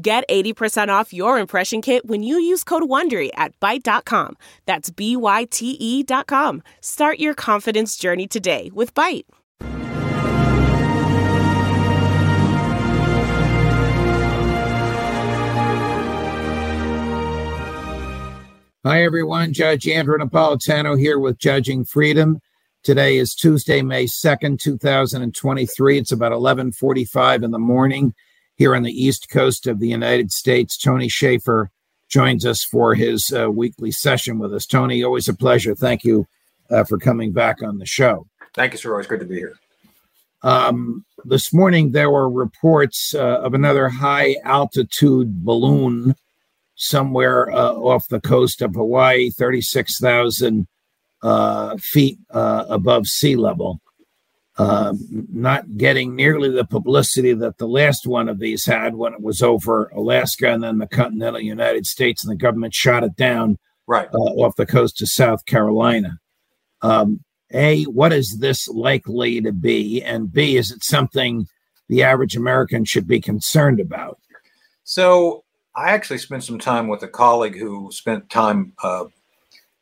Get 80% off your impression kit when you use code WONDERY at Byte.com. That's B-Y-T-E dot com. Start your confidence journey today with Byte. Hi, everyone. Judge Andrew Napolitano here with Judging Freedom. Today is Tuesday, May 2nd, 2023. It's about 1145 in the morning here on the East Coast of the United States. Tony Shaffer joins us for his uh, weekly session with us. Tony, always a pleasure. Thank you uh, for coming back on the show. Thank you, sir. Always good to be here. Um, this morning, there were reports uh, of another high altitude balloon somewhere uh, off the coast of Hawaii, 36,000 uh, feet uh, above sea level uh, not getting nearly the publicity that the last one of these had when it was over Alaska and then the continental United States, and the government shot it down right uh, off the coast of South Carolina. Um, a, what is this likely to be? And B, is it something the average American should be concerned about? So, I actually spent some time with a colleague who spent time uh,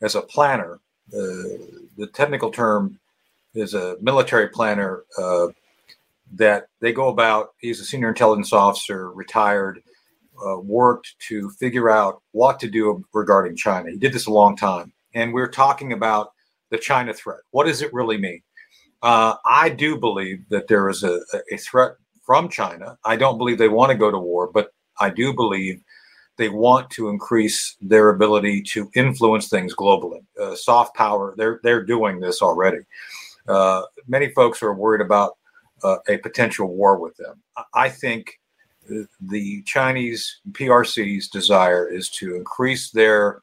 as a planner. the technical term is a military planner uh, that they go about. He's a senior intelligence officer, retired, uh, worked to figure out what to do regarding China. He did this a long time, and we're talking about the China threat. What does it really mean? Uh, I do believe that there is a, a threat from China. I don't believe they want to go to war, but I do believe they want to increase their ability to influence things globally. Uh, soft power, they're they're doing this already. Uh, many folks are worried about uh, a potential war with them. I think the Chinese PRC's desire is to increase their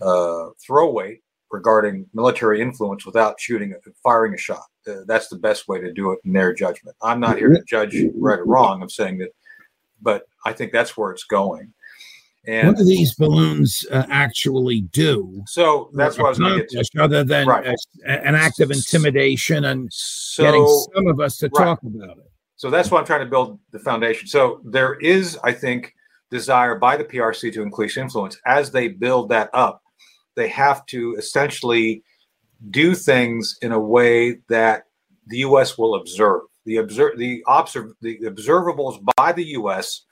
uh, throw weight regarding military influence without shooting, firing a shot. Uh, that's the best way to do it in their judgment. I'm not here to judge right or wrong. I'm saying that, but I think that's where it's going. And what do these balloons uh, actually do? So that's what I was going to get to. Other than right. a, an act of intimidation and so, getting some of us to right. talk about it. So that's why I'm trying to build the foundation. So there is, I think, desire by the PRC to increase influence. As they build that up, they have to essentially do things in a way that the U.S. will observe. The observe the observe the observables by the U.S.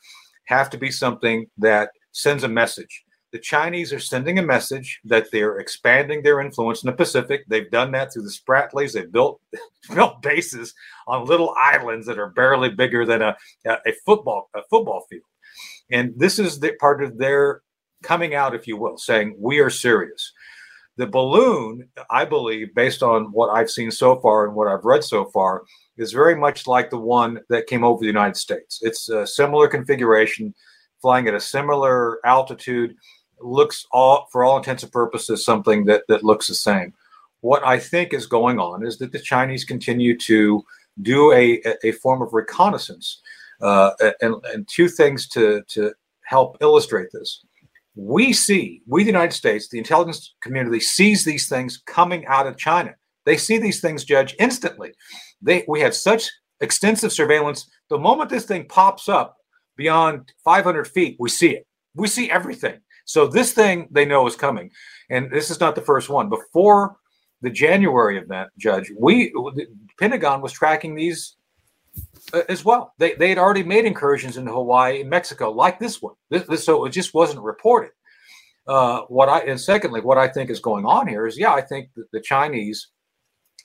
have to be something that sends a message. The Chinese are sending a message that they're expanding their influence in the Pacific. They've done that through the Spratlys. They've built built bases on little islands that are barely bigger than a, a football a football field. And this is the part of their coming out, if you will, saying we are serious. The balloon, I believe, based on what I've seen so far and what I've read so far, is very much like the one that came over the United States. It's a similar configuration flying at a similar altitude looks all for all intents and purposes something that that looks the same. What i think is going on is that the chinese continue to do a a form of reconnaissance uh, and, and two things to to help illustrate this. We see we the united states the intelligence community sees these things coming out of china. They see these things judge instantly. They we have such extensive surveillance. The moment this thing pops up beyond 500 feet, we see it. We see everything. So this thing they know is coming, and this is not the first one. Before the January event, Judge, we the Pentagon was tracking these uh, as well. They they had already made incursions into Hawaii and Mexico like this one. This, this, so it just wasn't reported. Uh, what I and secondly, what I think is going on here is, yeah, I think the Chinese,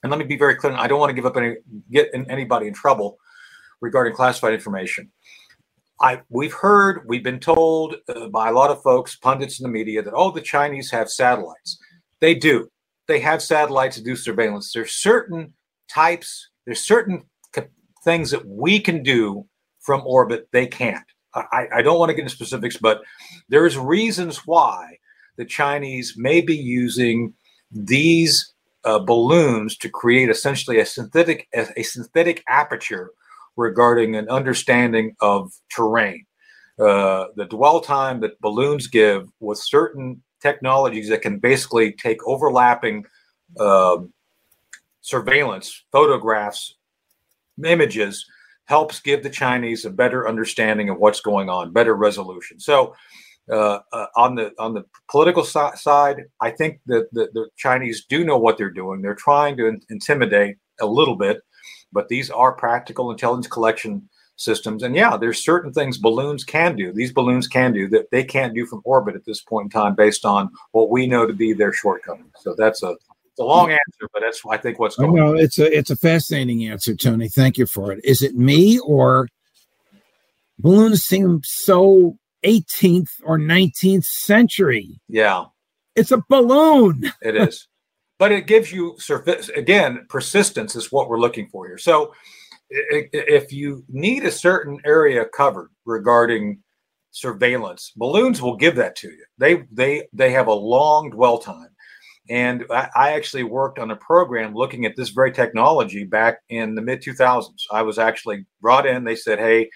and let me be very clear, I don't want to give up any get anybody in trouble regarding classified information. I we've heard, we've been told uh, by a lot of folks, pundits in the media, that oh, the Chinese have satellites. They do. They have satellites to do surveillance. There's certain types. There's certain things that we can do from orbit. They can't. I, I don't want to get into specifics, but there's reasons why the Chinese may be using these uh, balloons to create essentially a synthetic a, a, synthetic aperture regarding an understanding of terrain. Uh, the dwell time that balloons give with certain technologies that can basically take overlapping uh, surveillance, photographs, images, helps give the Chinese a better understanding of what's going on, better resolution. So, uh, uh, on the on the political si- side, I think that the, the, Chinese do know what they're doing. They're trying to in- intimidate a little bit, but these are practical intelligence collection systems. And yeah, there's certain things balloons can do. These balloons can do that they can't do from orbit at this point in time, based on what we know to be their shortcomings. So that's a it's a long answer, but that's I think what's going. No, it's a it's a fascinating answer, Tony. Thank you for it. Is it me or balloons seem so 18th or 19th century? Yeah, it's a balloon. it is, but it gives you surface again. Persistence is what we're looking for here. So, if you need a certain area covered regarding surveillance, balloons will give that to you. They they they have a long dwell time and I, I, actually worked on a program looking at this very technology back in the mid 2000s. I was actually brought in. They said, "Hey,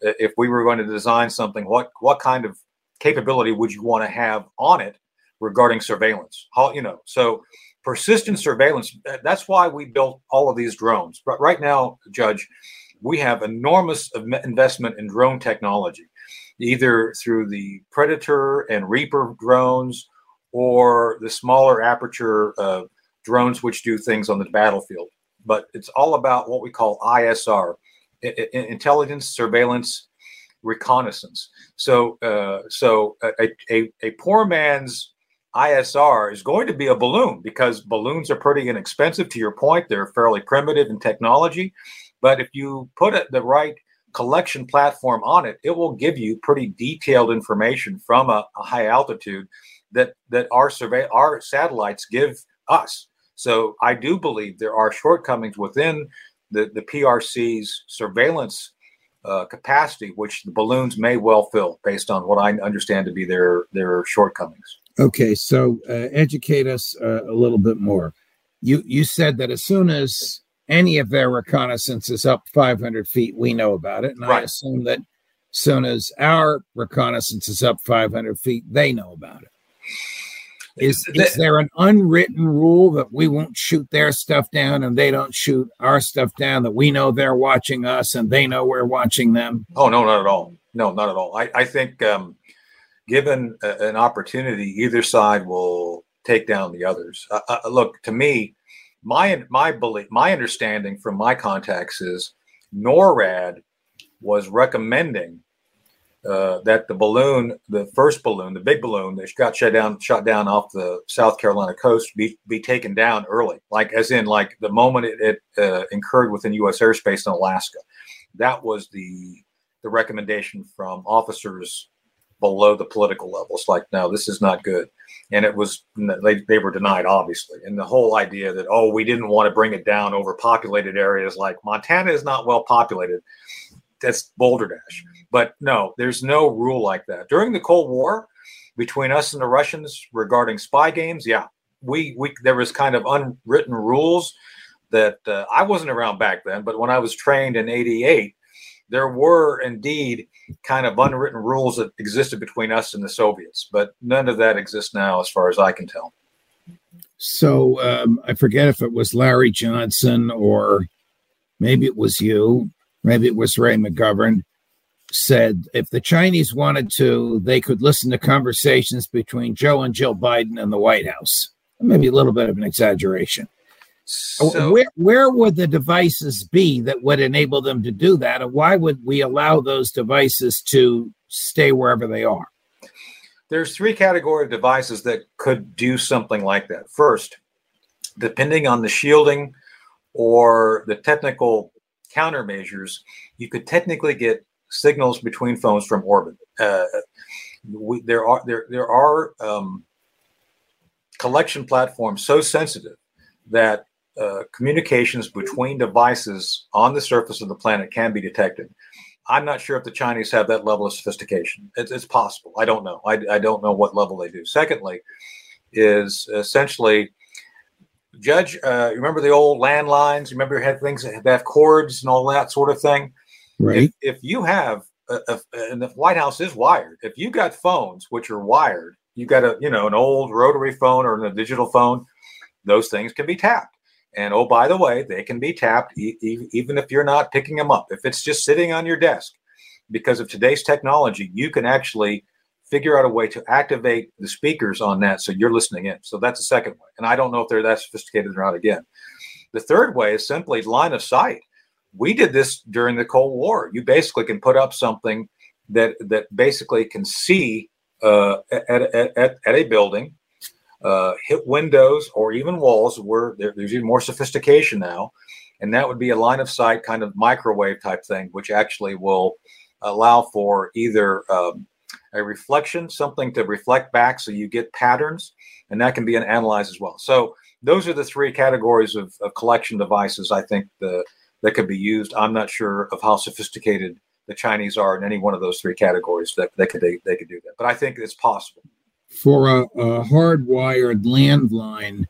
if we were going to design something, what what kind of capability would you want to have on it regarding surveillance? How you know?" So persistent surveillance. That's why we built all of these drones. But right now, Judge, we have enormous investment in drone technology, either through the Predator and Reaper drones or the smaller aperture uh, drones, which do things on the battlefield. But it's all about what we call ISR I- intelligence, surveillance, reconnaissance. So, uh, so a, a, a poor man's ISR is going to be a balloon because balloons are pretty inexpensive. To your point, they're fairly primitive in technology. But if you put it, the right collection platform on it, it will give you pretty detailed information from a, a high altitude that that our survey our satellites give us. So I do believe there are shortcomings within the, the PRC's surveillance uh, capacity, which the balloons may well fill based on what I understand to be their their shortcomings. Okay, so uh, educate us uh, a little bit more. You you said that as soon as any of their reconnaissance is up 500 feet, we know about it, and right. I assume that as soon as our reconnaissance is up 500 feet, they know about it. Is, is there an unwritten rule that we won't shoot their stuff down and they don't shoot our stuff down, that we know they're watching us and they know we're watching them? Oh, no, not at all. No, not at all. I, I think um, given a, an opportunity, either side will take down the others. Uh, uh, look, to me, my my belief, my understanding from my contacts is NORAD was recommending uh, that the balloon, the first balloon, the big balloon that got shot down, shot down off the South Carolina coast, be be taken down early, like as in like the moment it, it uh, incurred within U.S. airspace in Alaska. That was the the recommendation from officers below the political levels. Like, no, this is not good, and it was they they were denied obviously. And the whole idea that oh, we didn't want to bring it down over populated areas like Montana is not well populated. That's Boulder Dash but no, there's no rule like that. During the Cold War, between us and the Russians regarding spy games, yeah, we we there was kind of unwritten rules that uh, I wasn't around back then, but when I was trained in '88, there were indeed kind of unwritten rules that existed between us and the Soviets, but none of that exists now, as far as I can tell. So um, I forget if it was Larry Johnson or maybe it was you, maybe it was Ray McGovern said if the Chinese wanted to, they could listen to conversations between Joe and Jill Biden in the White House. Maybe a little bit of an exaggeration. So, where where would the devices be that would enable them to do that, and why would we allow those devices to stay wherever they are? There's three category of devices that could do something like that. First, depending on the shielding or the technical countermeasures, you could technically get signals between phones from orbit. Uh, we, there are there there are um, collection platforms so sensitive that uh, communications between devices on the surface of the planet can be detected. I'm not sure if the Chinese have that level of sophistication. It's, it's possible. I don't know. I, I don't know what level they do. Secondly, is essentially Judge, uh, remember the old landlines? Remember you had things that have cords and all that sort of thing? Right. If, if you have, a, a, and the White House is wired, if you got phones which are wired, you got a, you know, an old rotary phone or a digital phone, those things can be tapped. And oh, by the way, they can be tapped e- e- even if you're not picking them up. If it's just sitting on your desk, because of today's technology, you can actually figure out a way to activate the speakers on that so you're listening in. So that's the second way. And I don't know if they're that sophisticated or not again. The third way is simply line of sight. We did this during the Cold War. You basically can put up something that that basically can see uh, at, at, at, at a building, uh, hit windows or even walls where there, there's even more sophistication now. And that would be a line of sight kind of microwave type thing, which actually will allow for either um, a reflection, something to reflect back so you get patterns, and that can be an analyze as well. So those are the three categories of, of collection devices I think the, that could be used. I'm not sure of how sophisticated the Chinese are in any one of those three categories that they could they, they could do that. But I think it's possible. For a, a hardwired landline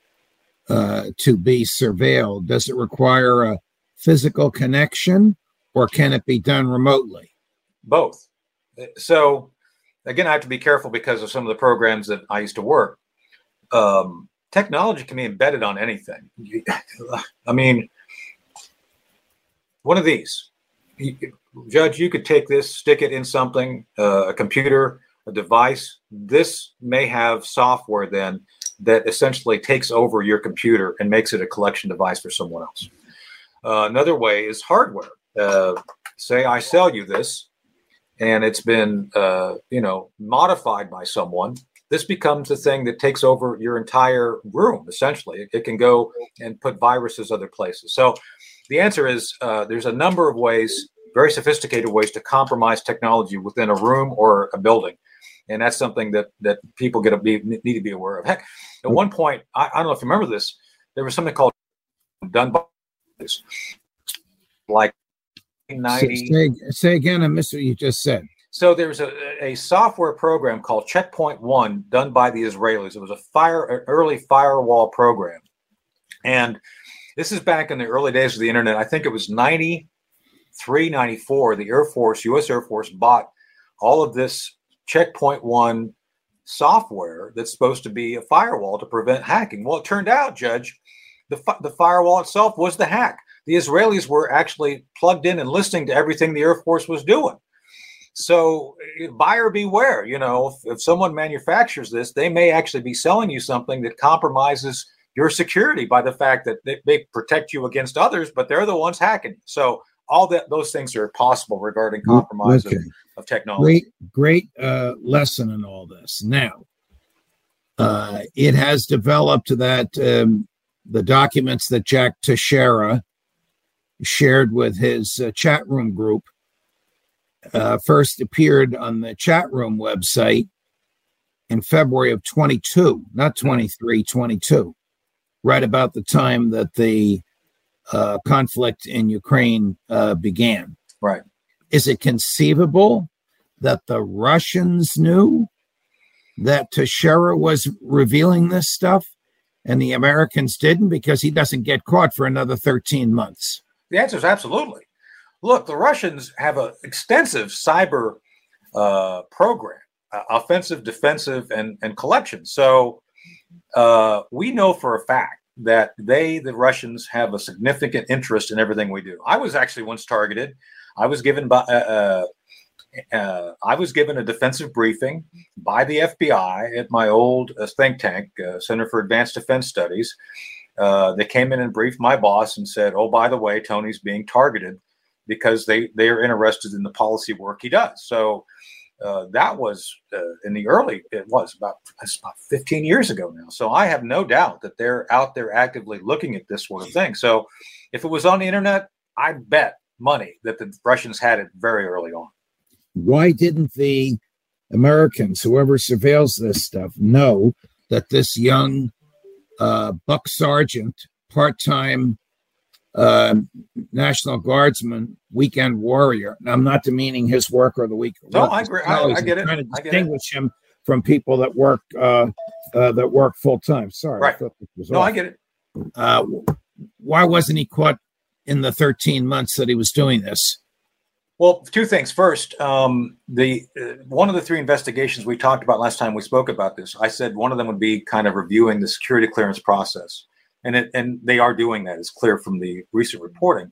uh, to be surveilled, does it require a physical connection or can it be done remotely? Both. So again, I have to be careful because of some of the programs that I used to work. Um, technology can be embedded on anything. I mean, one of these, Judge, you could take this, stick it in something, uh, a computer, a device. This may have software then that essentially takes over your computer and makes it a collection device for someone else. Uh, another way is hardware. Uh, say I sell you this, and it's been uh, you know modified by someone this becomes the thing that takes over your entire room essentially it, it can go and put viruses other places so the answer is uh, there's a number of ways very sophisticated ways to compromise technology within a room or a building and that's something that that people get to be need to be aware of heck at one point i, I don't know if you remember this there was something called done by like Say, say again, I missed what you just said. So there's a, a software program called Checkpoint One done by the Israelis. It was a fire an early firewall program, and this is back in the early days of the internet. I think it was 93, 94. The Air Force, U.S. Air Force, bought all of this Checkpoint One software that's supposed to be a firewall to prevent hacking. Well, it turned out, Judge, the the firewall itself was the hack the Israelis were actually plugged in and listening to everything the Air Force was doing. So eh, buyer beware. You know, if, if someone manufactures this, they may actually be selling you something that compromises your security by the fact that they, they protect you against others, but they're the ones hacking. So all that those things are possible regarding compromise okay. of, of, technology. Great, great uh, lesson in all this. Now, uh, it has developed that um, the documents that Jack Teixeira shared with his uh, chat room group uh, first appeared on the chat room website in February of 22, not 23, 22, right about the time that the uh, conflict in Ukraine uh, began. Right. Is it conceivable that the Russians knew that Teixeira was revealing this stuff and the Americans didn't because he doesn't get caught for another 13 months? The answer is absolutely. Look, the Russians have an extensive cyber uh, program, uh, offensive, defensive, and, and collection. So uh, we know for a fact that they, the Russians, have a significant interest in everything we do. I was actually once targeted. I was given by. Uh, uh, uh, I was given a defensive briefing by the FBI at my old think tank, Center for Advanced Defense Studies, uh, they came in and briefed my boss and said, "Oh, by the way, Tony's being targeted because they they are interested in the policy work he does." So uh, that was uh, in the early. It was about about 15 years ago now. So I have no doubt that they're out there actively looking at this sort of thing. So if it was on the internet, I bet money that the Russians had it very early on. Why didn't the Americans, whoever surveils this stuff, know that this young uh, Buck Sergeant, part time uh, National Guardsman, weekend warrior. I'm not demeaning his work or the week. No, I agree. I, I, get it. Trying to I distinguish him from people that work uh, uh, that work full time. Sorry, right. no, off. I get it. Uh, why wasn't he caught in the 13 months that he was doing this? Well, two things. First, um, the uh, one of the three investigations we talked about last time we spoke about this, I said one of them would be kind of reviewing the security clearance process, and it, and they are doing that. It's clear from the recent reporting.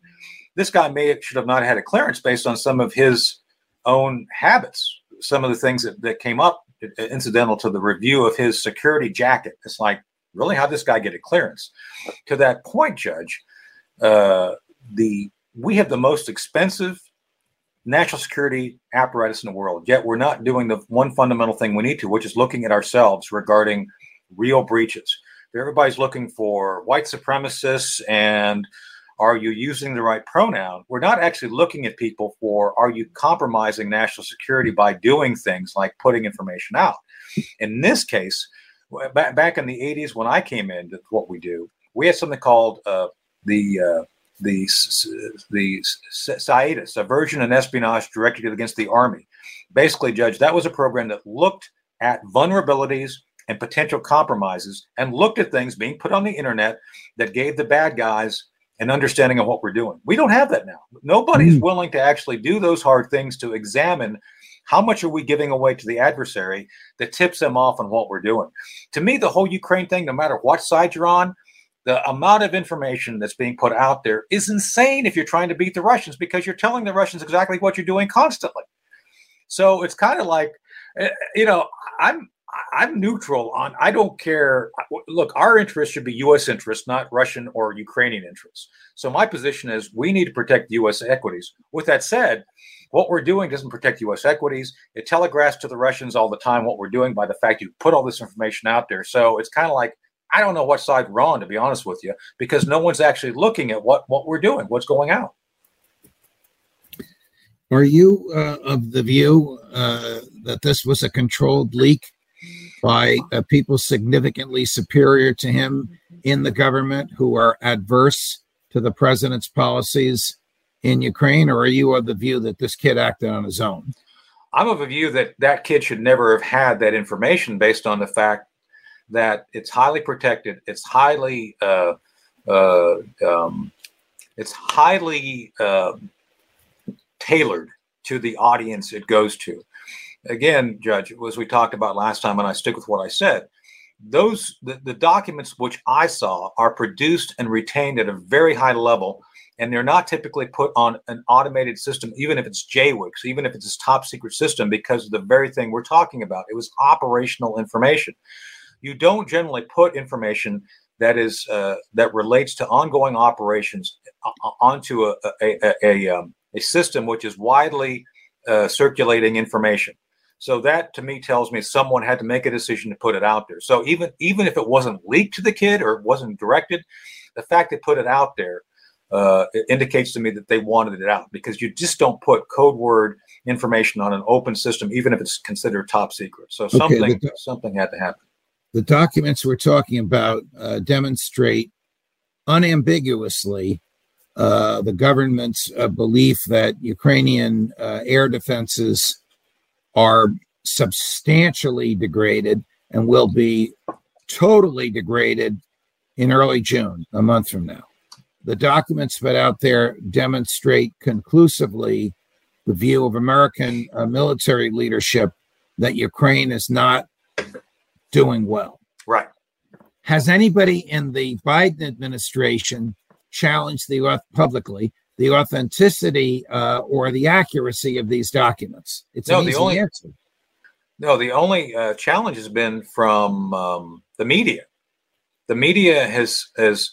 This guy may should have not had a clearance based on some of his own habits, some of the things that, that came up incidental to the review of his security jacket. It's like, really, how this guy get a clearance? To that point, Judge, uh, the we have the most expensive national security apparatus in the world. Yet we're not doing the one fundamental thing we need to, which is looking at ourselves regarding real breaches. Everybody's looking for white supremacists and are you using the right pronoun? We're not actually looking at people for are you compromising national security by doing things like putting information out. In this case, back in the 80s when I came into what we do, we had something called uh, the uh, the the SAEDA, Subversion and Espionage Directed Against the Army. Basically, Judge, that was a program that looked at vulnerabilities and potential compromises and looked at things being put on the internet that gave the bad guys an understanding of what we're doing. We don't have that now. Nobody's mm. willing to actually do those hard things to examine how much are we giving away to the adversary that tips them off on what we're doing. To me, the whole Ukraine thing, no matter what side you're on, the amount of information that's being put out there is insane if you're trying to beat the Russians because you're telling the Russians exactly what you're doing constantly. So it's kind of like, eh, you know, I'm I'm neutral on. I don't care. Look, our interest should be U.S. interests, not Russian or Ukrainian interests. So my position is we need to protect U.S. equities. With that said, what we're doing doesn't protect U.S. equities. It telegraphs to the Russians all the time what we're doing by the fact you put all this information out there. So it's kind of like I don't know what side we're on, to be honest with you, because no one's actually looking at what what we're doing, what's going out. Are you uh, of the view uh, that this was a controlled leak by uh, people significantly superior to him in the government who are adverse to the president's policies in Ukraine, or are you of the view that this kid acted on his own? I'm of a view that that kid should never have had that information based on the fact that it's highly protected. It's highly uh, uh, um, it's highly uh, tailored to the audience it goes to. Again, Judge, as we talked about last time, and I stick with what I said, those the, the documents which I saw are produced and retained at a very high level, and they're not typically put on an automated system, even if it's JWICS, even if it's a top secret system, because of the very thing we're talking about. It was operational information you don't generally put information that is uh, that relates to ongoing operations uh, uh, onto a a, a, a, um, a system which is widely uh, circulating information. So that to me tells me someone had to make a decision to put it out there. So even even if it wasn't leaked to the kid or it wasn't directed, the fact they put it out there uh, it indicates to me that they wanted it out because you just don't put code word information on an open system, even if it's considered top secret. So something okay, something had to happen the documents we're talking about uh, demonstrate unambiguously uh, the government's uh, belief that Ukrainian uh, air defenses are substantially degraded and will be totally degraded in early June, a month from now. The documents put out there demonstrate conclusively the view of American uh, military leadership that Ukraine is not doing well. Right. Has anybody in the Biden administration challenged the publicly the authenticity uh, or the accuracy of these documents? It's no, the only answer. No, the only uh, challenge has been from um, the media. The media has has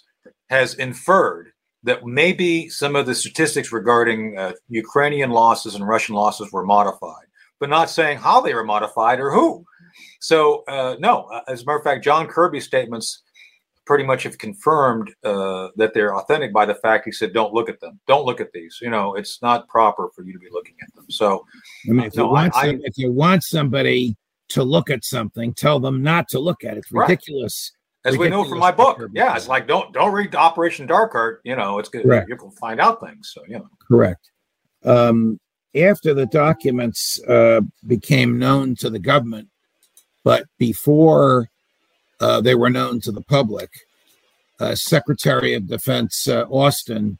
has inferred that maybe some of the statistics regarding uh, Ukrainian losses and Russian losses were modified, but not saying how they were modified or who. So uh, no, uh, as a matter of fact, John Kirby's statements pretty much have confirmed uh, that they're authentic by the fact he said, "Don't look at them. Don't look at these. You know, it's not proper for you to be looking at them." So, I mean, if, no, you, want I, some, if you want somebody to look at something, tell them not to look at it. It's ridiculous as we know from my book. Yeah, it's like don't don't read Operation Dark Heart. You know, it's good. Correct. You can find out things. So you know. Correct. Um, after the documents uh, became known to the government, but before uh, they were known to the public, uh, Secretary of Defense uh, Austin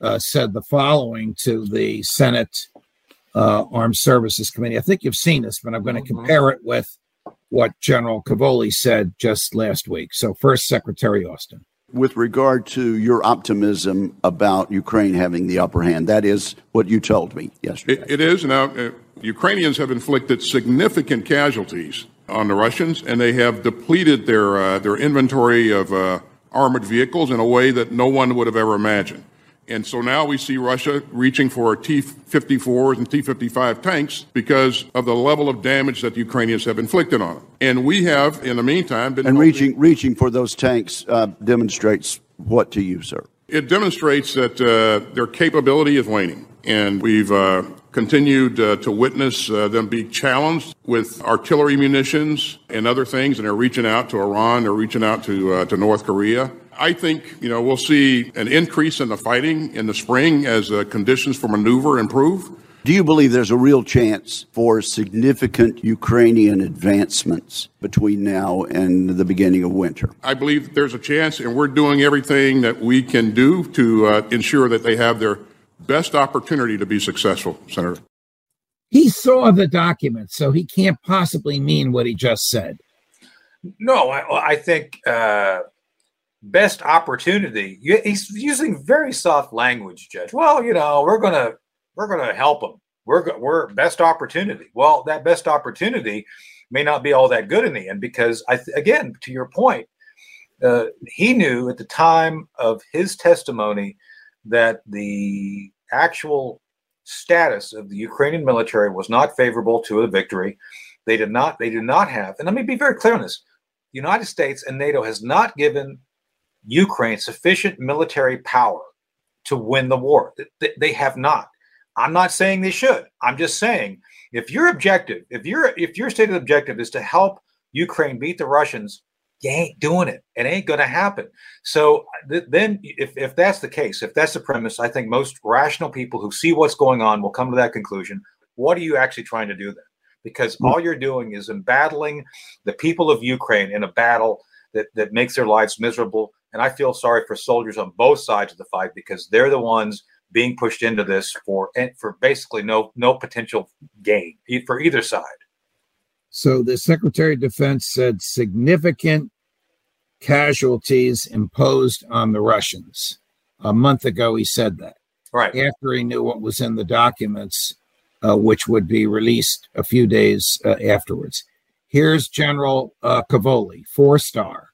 uh, said the following to the Senate uh, Armed Services Committee. I think you've seen this, but I'm going to mm-hmm. compare it with what General Cavoli said just last week. So, first, Secretary Austin. With regard to your optimism about Ukraine having the upper hand, that is what you told me yesterday. it, it is. Now, uh, Ukrainians have inflicted significant casualties on the Russians, and they have depleted their, uh, their inventory of uh, armored vehicles in a way that no one would have ever imagined. And so now we see Russia reaching for T 54s and T 55 tanks because of the level of damage that the Ukrainians have inflicted on them. And we have, in the meantime, been. And reaching, reaching for those tanks uh, demonstrates what to you, sir? It demonstrates that uh, their capability is waning. And we've uh, continued uh, to witness uh, them be challenged with artillery munitions and other things, and they're reaching out to Iran, they're reaching out to, uh, to North Korea. I think, you know, we'll see an increase in the fighting in the spring as uh, conditions for maneuver improve. Do you believe there's a real chance for significant Ukrainian advancements between now and the beginning of winter? I believe there's a chance, and we're doing everything that we can do to uh, ensure that they have their best opportunity to be successful, Senator. He saw the document, so he can't possibly mean what he just said. No, I, I think uh, best opportunity. He's using very soft language, Judge. Well, you know, we're gonna we're gonna help him. We're we're best opportunity. Well, that best opportunity may not be all that good in the end because I th- again to your point, uh, he knew at the time of his testimony that the actual status of the Ukrainian military was not favorable to a victory. They did not. They did not have. And let me be very clear on this: the United States and NATO has not given Ukraine sufficient military power to win the war. They have not. I'm not saying they should. I'm just saying if your objective, if your if your stated objective is to help Ukraine beat the Russians, you ain't doing it. It ain't going to happen. So th- then, if if that's the case, if that's the premise, I think most rational people who see what's going on will come to that conclusion. What are you actually trying to do then? Because hmm. all you're doing is embattling the people of Ukraine in a battle that that makes their lives miserable and I feel sorry for soldiers on both sides of the fight because they're the ones being pushed into this for for basically no no potential gain for either side. So the Secretary of Defense said significant casualties imposed on the Russians. A month ago, he said that. Right. After he knew what was in the documents, uh, which would be released a few days uh, afterwards. Here's General uh, Cavoli, four star.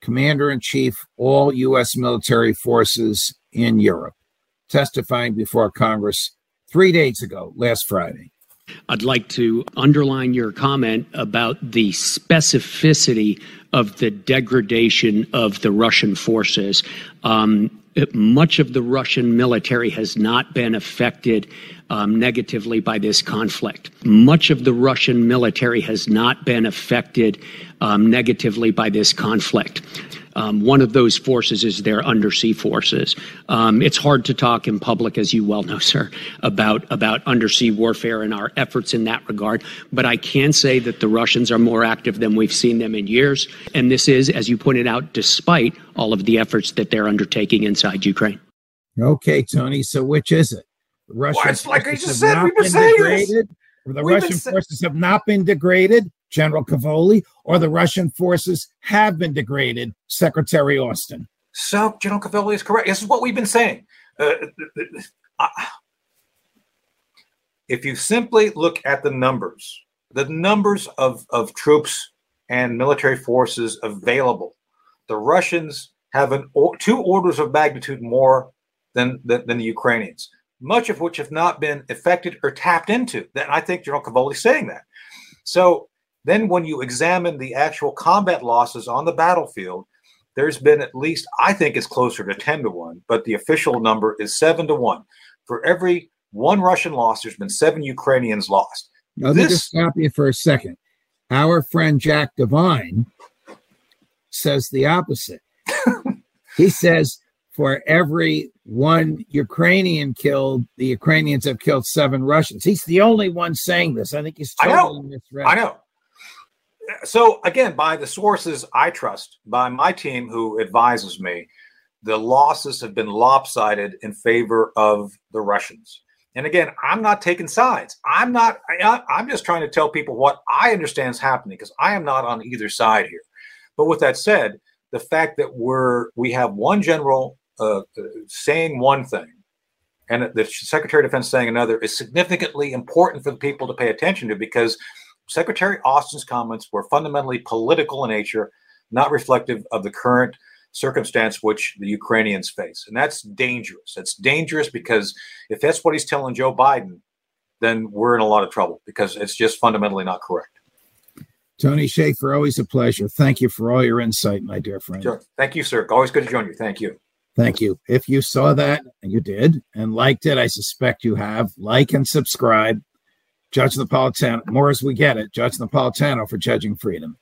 Commander in Chief, all U.S. military forces in Europe, testifying before Congress three days ago, last Friday. I'd like to underline your comment about the specificity of the degradation of the Russian forces. Um, much of the Russian military has not been affected um, negatively by this conflict. Much of the Russian military has not been affected um, negatively by this conflict. Um, one of those forces is their undersea forces. Um, it's hard to talk in public, as you well know, sir, about about undersea warfare and our efforts in that regard. But I can say that the Russians are more active than we've seen them in years, and this is, as you pointed out, despite all of the efforts that they're undertaking inside Ukraine. Okay, Tony. So which is it? The Russian well, like I just said, we've been saying degraded, this. The Russian forces have not been degraded, General Cavoli, or the Russian forces have been degraded, Secretary Austin. So, General Cavoli is correct. This is what we've been saying. Uh, if you simply look at the numbers, the numbers of, of troops and military forces available, the Russians have an, two orders of magnitude more than, than, than the Ukrainians, much of which have not been affected or tapped into. That I think General Cavoli is saying that. So then, when you examine the actual combat losses on the battlefield, there's been at least, I think it's closer to 10 to 1, but the official number is 7 to 1. For every one Russian loss, there's been seven Ukrainians lost. Now, let me just stop you for a second. Our friend Jack Devine says the opposite. he says for every one Ukrainian killed, the Ukrainians have killed seven Russians. He's the only one saying this. I think he's totally I know. misread. I know. So again, by the sources I trust, by my team who advises me, the losses have been lopsided in favor of the Russians. And again, I'm not taking sides. I'm not. I, I'm just trying to tell people what I understand is happening because I am not on either side here. But with that said, the fact that we're we have one general uh, saying one thing and the Secretary of Defense saying another is significantly important for the people to pay attention to because Secretary Austin's comments were fundamentally political in nature, not reflective of the current circumstance which the Ukrainians face. And that's dangerous. It's dangerous because if that's what he's telling Joe Biden, then we're in a lot of trouble because it's just fundamentally not correct. Tony Shaffer, always a pleasure. Thank you for all your insight, my dear friend. Sure. Thank you, sir. Always good to join you. Thank you. Thank you. If you saw that and you did and liked it, I suspect you have, like and subscribe. Judge Napolitano, as we get it. Judge Napolitano for judging freedom.